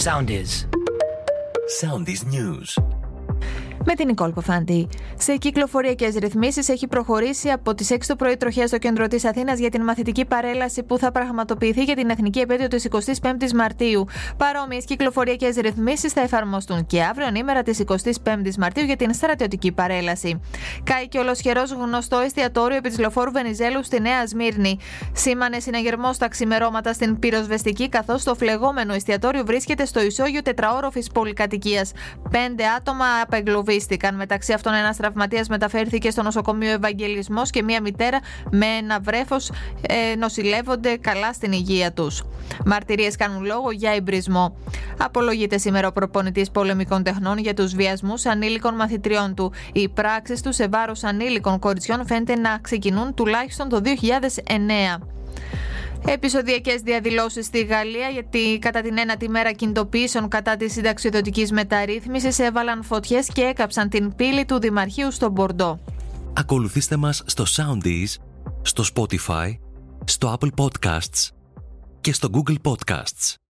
Soundies. Soundies News. με την Νικόλ Ποφάντη. Σε κυκλοφοριακές ρυθμίσεις έχει προχωρήσει από τις 6 το πρωί τροχιά στο κέντρο της Αθήνας για την μαθητική παρέλαση που θα πραγματοποιηθεί για την εθνική επέτειο της 25η Μαρτίου. Παρόμοιες κυκλοφοριακές ρυθμίσεις θα εφαρμοστούν και αύριο, ανήμερα της 25η Μαρτίου, για την στρατιωτική παρέλαση. Κάει και ολοσχερός γνωστό εστιατόριο επί της λοφόρου Βενιζέλου στη Νέα Σμύρνη. Σήμανε συναγερμό στα ξημερώματα στην πυροσβεστική, καθώς το φλεγόμενο εστιατόριο βρίσκεται στο ισόγειο τετραόροφης πολυκατοικίας. Πέντε άτομα απεγκλωβίστηκαν Μεταξύ αυτών, ένας τραυματίας μεταφέρθηκε στο νοσοκομείο Ευαγγελισμός και μία μητέρα με ένα βρέφος ε, νοσηλεύονται καλά στην υγεία τους. Μαρτυρίες κάνουν λόγο για εμπρισμό. Απολογείται σήμερα ο προπονητής πολεμικών τεχνών για τους βιασμούς ανήλικων μαθητριών του. Οι πράξεις του σε βάρος ανήλικων κοριτσιών φαίνεται να ξεκινούν τουλάχιστον το 2009. Επισοδιακέ διαδηλώσεις στη Γαλλία, γιατί κατά την ένατη μέρα κινητοποιήσεων κατά της συνταξιοδοτικής μεταρρύθμισης έβαλαν φωτιές και έκαψαν την πύλη του Δημαρχείου στο Μπορντό. Ακολουθήστε μας στο Soundees, στο Spotify, στο Apple Podcasts και στο Google Podcasts.